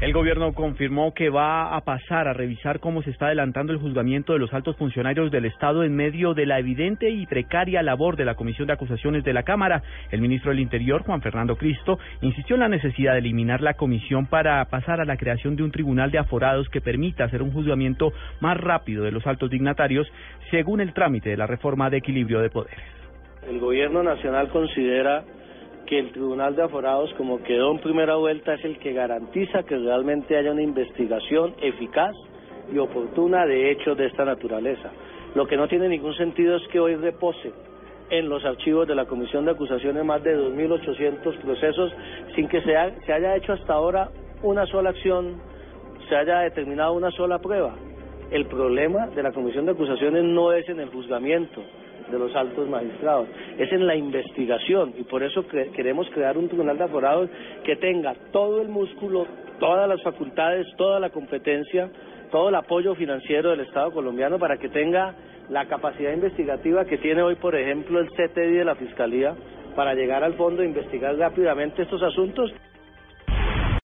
El gobierno confirmó que va a pasar a revisar cómo se está adelantando el juzgamiento de los altos funcionarios del Estado en medio de la evidente y precaria labor de la Comisión de Acusaciones de la Cámara. El ministro del Interior, Juan Fernando Cristo, insistió en la necesidad de eliminar la comisión para pasar a la creación de un tribunal de aforados que permita hacer un juzgamiento más rápido de los altos dignatarios según el trámite de la reforma de equilibrio de poderes. El gobierno nacional considera que el Tribunal de Aforados, como quedó en primera vuelta, es el que garantiza que realmente haya una investigación eficaz y oportuna de hechos de esta naturaleza. Lo que no tiene ningún sentido es que hoy repose en los archivos de la Comisión de Acusaciones más de 2.800 procesos sin que se, se haya hecho hasta ahora una sola acción, se haya determinado una sola prueba. El problema de la Comisión de Acusaciones no es en el juzgamiento, de los altos magistrados, es en la investigación y por eso queremos crear un tribunal de aforados que tenga todo el músculo, todas las facultades, toda la competencia, todo el apoyo financiero del Estado colombiano para que tenga la capacidad investigativa que tiene hoy, por ejemplo, el CTI de la Fiscalía para llegar al fondo e investigar rápidamente estos asuntos.